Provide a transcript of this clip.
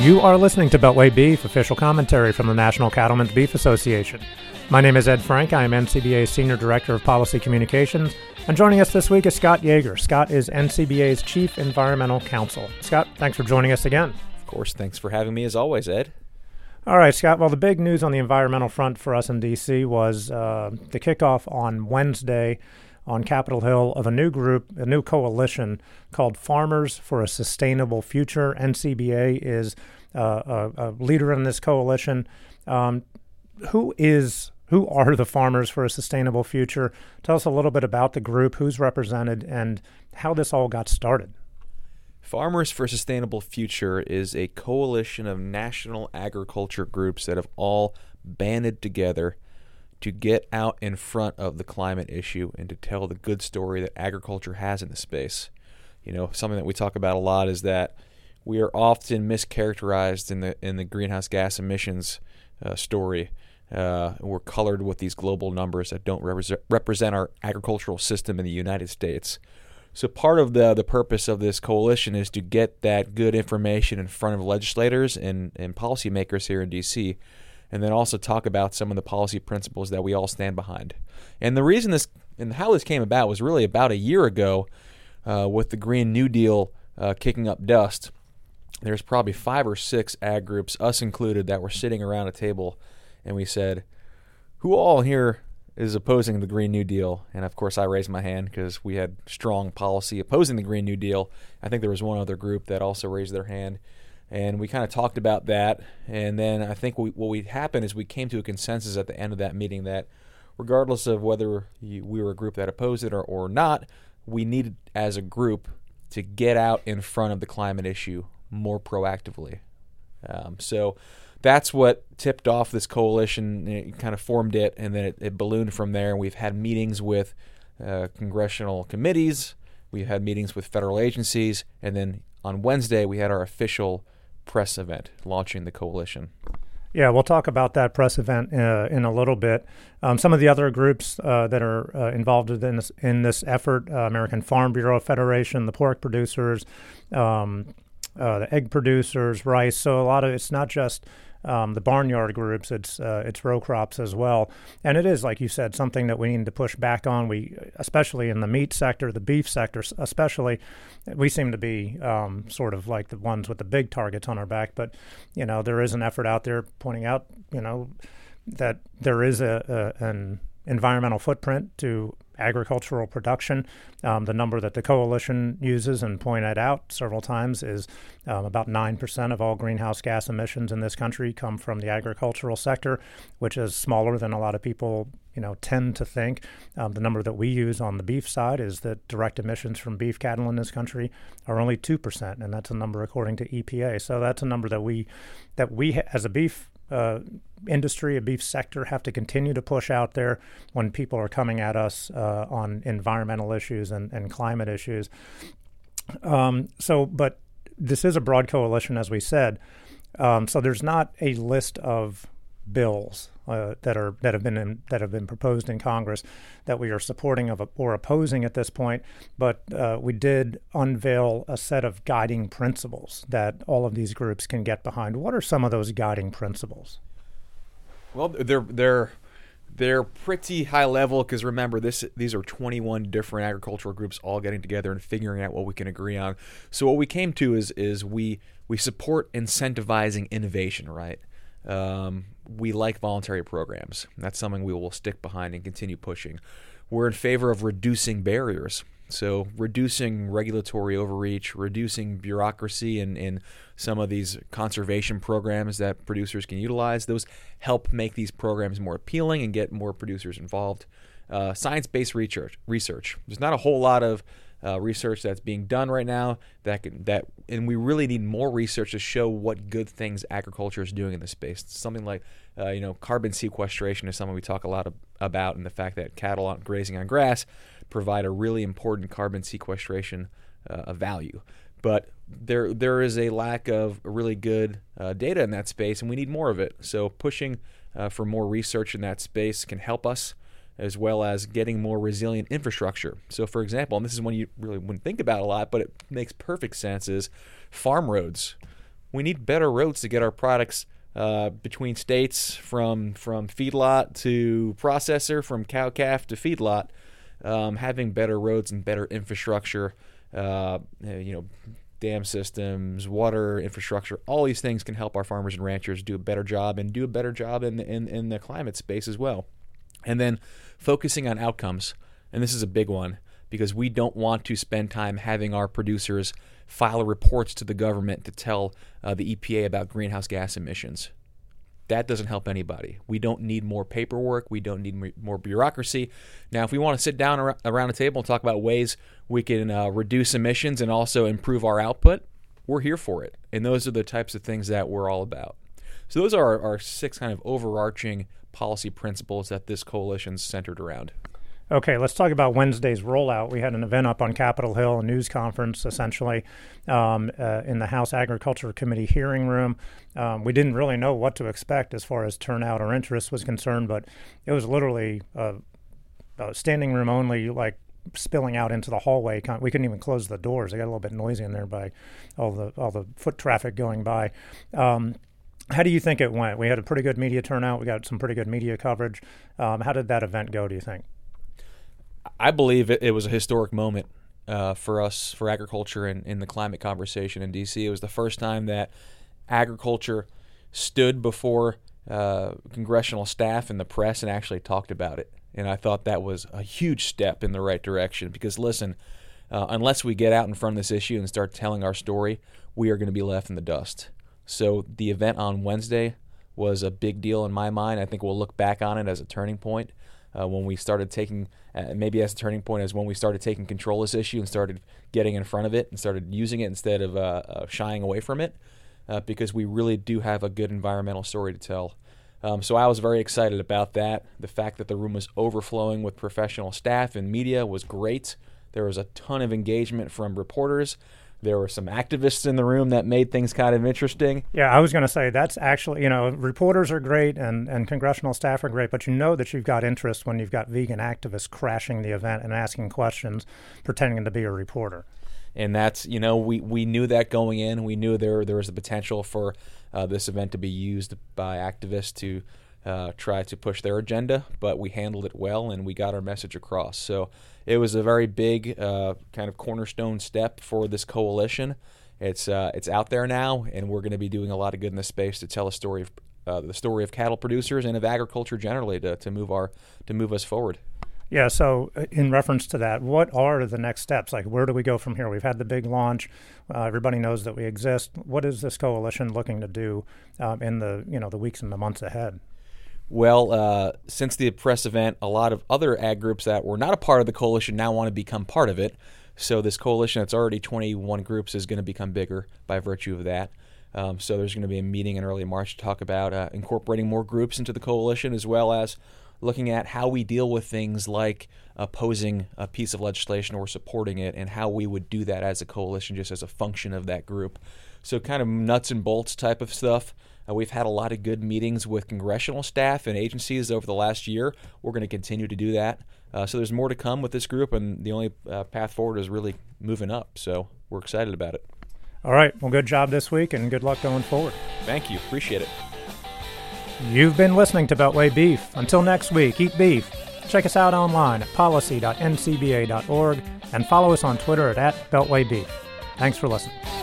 You are listening to Beltway Beef, official commentary from the National Cattlemen's Beef Association. My name is Ed Frank. I am NCBA's Senior Director of Policy Communications. And joining us this week is Scott Yager. Scott is NCBA's Chief Environmental Counsel. Scott, thanks for joining us again. Of course, thanks for having me as always, Ed. All right, Scott. Well, the big news on the environmental front for us in D.C. was uh, the kickoff on Wednesday on Capitol Hill of a new group, a new coalition called Farmers for a Sustainable Future. NCBA is uh, a, a, leader in this coalition. Um, who is who are the Farmers for a Sustainable Future? Tell us a little bit about the group, who's represented, and how this all got started. Farmers for a Sustainable Future is a coalition of national agriculture groups that have all banded together to get out in front of the climate issue and to tell the good story that agriculture has in the space. You know, something that we talk about a lot is that we are often mischaracterized in the in the greenhouse gas emissions uh, story. Uh, we're colored with these global numbers that don't represent, represent our agricultural system in the United States. So part of the the purpose of this coalition is to get that good information in front of legislators and, and policymakers here in DC and then also talk about some of the policy principles that we all stand behind. And the reason this and how this came about was really about a year ago uh, with the Green New Deal uh, kicking up dust. There's probably five or six ag groups, us included, that were sitting around a table and we said, Who all here is opposing the Green New Deal? And of course, I raised my hand because we had strong policy opposing the Green New Deal. I think there was one other group that also raised their hand and we kind of talked about that. And then I think we, what we happened is we came to a consensus at the end of that meeting that, regardless of whether we were a group that opposed it or, or not, we needed as a group to get out in front of the climate issue more proactively. Um, so that's what tipped off this coalition. It kind of formed it, and then it, it ballooned from there. We've had meetings with uh, congressional committees. We've had meetings with federal agencies, and then on Wednesday we had our official press event launching the coalition. Yeah, we'll talk about that press event uh, in a little bit. Um, some of the other groups uh, that are uh, involved in this in this effort: uh, American Farm Bureau Federation, the pork producers, um, uh, the egg producers, rice. So a lot of it's not just um, the barnyard groups, it's uh, it's row crops as well, and it is like you said something that we need to push back on. We, especially in the meat sector, the beef sector, especially, we seem to be um, sort of like the ones with the big targets on our back. But you know, there is an effort out there pointing out, you know, that there is a, a an environmental footprint to agricultural production. Um, the number that the coalition uses and pointed out several times is um, about 9% of all greenhouse gas emissions in this country come from the agricultural sector, which is smaller than a lot of people you know tend to think. Um, the number that we use on the beef side is that direct emissions from beef cattle in this country are only 2%, and that's a number according to EPA. So that's a number that we that we as a beef uh, industry, a beef sector, have to continue to push out there when people are coming at us uh, on environmental issues and, and climate issues. Um, so, but this is a broad coalition, as we said. Um, so there's not a list of bills uh, that are that have been in, that have been proposed in Congress that we are supporting of or opposing at this point. But uh, we did unveil a set of guiding principles that all of these groups can get behind. What are some of those guiding principles? Well, they're they're they're pretty high level because remember this these are 21 different agricultural groups all getting together and figuring out what we can agree on. So what we came to is is we we support incentivizing innovation, right? Um, we like voluntary programs. That's something we will stick behind and continue pushing. We're in favor of reducing barriers. So, reducing regulatory overreach, reducing bureaucracy in, in some of these conservation programs that producers can utilize, those help make these programs more appealing and get more producers involved. Uh, Science based research, research. There's not a whole lot of uh, research that's being done right now that can, that and we really need more research to show what good things agriculture is doing in this space. Something like uh, you know carbon sequestration is something we talk a lot of, about, and the fact that cattle on, grazing on grass provide a really important carbon sequestration uh, value. But there there is a lack of really good uh, data in that space, and we need more of it. So pushing uh, for more research in that space can help us as well as getting more resilient infrastructure. So, for example, and this is one you really wouldn't think about a lot, but it makes perfect sense, is farm roads. we need better roads to get our products uh, between states from from feedlot to processor, from cow calf to feedlot. Um, having better roads and better infrastructure, uh, you know, dam systems, water infrastructure, all these things can help our farmers and ranchers do a better job and do a better job in in, in the climate space as well. And then focusing on outcomes, and this is a big one because we don't want to spend time having our producers file reports to the government to tell uh, the EPA about greenhouse gas emissions. That doesn't help anybody. We don't need more paperwork. We don't need more bureaucracy. Now, if we want to sit down around a table and talk about ways we can uh, reduce emissions and also improve our output, we're here for it. And those are the types of things that we're all about. So, those are our, our six kind of overarching policy principles that this coalition's centered around. Okay, let's talk about Wednesday's rollout. We had an event up on Capitol Hill, a news conference essentially, um, uh, in the House Agriculture Committee hearing room. Um, we didn't really know what to expect as far as turnout or interest was concerned, but it was literally a, standing room only, like spilling out into the hallway. We couldn't even close the doors. It got a little bit noisy in there by all the all the foot traffic going by. Um, how do you think it went? We had a pretty good media turnout. We got some pretty good media coverage. Um, how did that event go? Do you think? I believe it, it was a historic moment uh, for us for agriculture and in the climate conversation in D.C. It was the first time that agriculture stood before uh, congressional staff and the press and actually talked about it. And I thought that was a huge step in the right direction because, listen, uh, unless we get out in front of this issue and start telling our story, we are going to be left in the dust. So the event on Wednesday was a big deal in my mind. I think we'll look back on it as a turning point uh, when we started taking, uh, maybe as a turning point, as when we started taking control of this issue and started getting in front of it and started using it instead of uh, shying away from it, uh, because we really do have a good environmental story to tell. Um, so I was very excited about that. The fact that the room was overflowing with professional staff and media was great. There was a ton of engagement from reporters. There were some activists in the room that made things kind of interesting. Yeah, I was going to say that's actually, you know, reporters are great and, and congressional staff are great, but you know that you've got interest when you've got vegan activists crashing the event and asking questions, pretending to be a reporter. And that's, you know, we, we knew that going in. We knew there, there was the potential for uh, this event to be used by activists to uh, try to push their agenda, but we handled it well and we got our message across. So it was a very big uh, kind of cornerstone step for this coalition. It's uh, it's out there now, and we're going to be doing a lot of good in this space to tell a story of uh, the story of cattle producers and of agriculture generally to, to move our to move us forward. Yeah. So, uh, in reference to that, what are the next steps? Like, where do we go from here? We've had the big launch. Uh, everybody knows that we exist. What is this coalition looking to do um, in the you know the weeks and the months ahead? Well, uh, since the press event, a lot of other ag groups that were not a part of the coalition now want to become part of it. So this coalition that's already 21 groups is going to become bigger by virtue of that. Um, so there's going to be a meeting in early March to talk about uh, incorporating more groups into the coalition, as well as looking at how we deal with things like opposing a piece of legislation or supporting it, and how we would do that as a coalition, just as a function of that group. So kind of nuts and bolts type of stuff. Uh, we've had a lot of good meetings with congressional staff and agencies over the last year. We're going to continue to do that. Uh, so there's more to come with this group, and the only uh, path forward is really moving up. So we're excited about it. All right. Well, good job this week, and good luck going forward. Thank you. Appreciate it. You've been listening to Beltway Beef. Until next week, eat beef. Check us out online at policy.ncba.org and follow us on Twitter at, at Beltway Beef. Thanks for listening.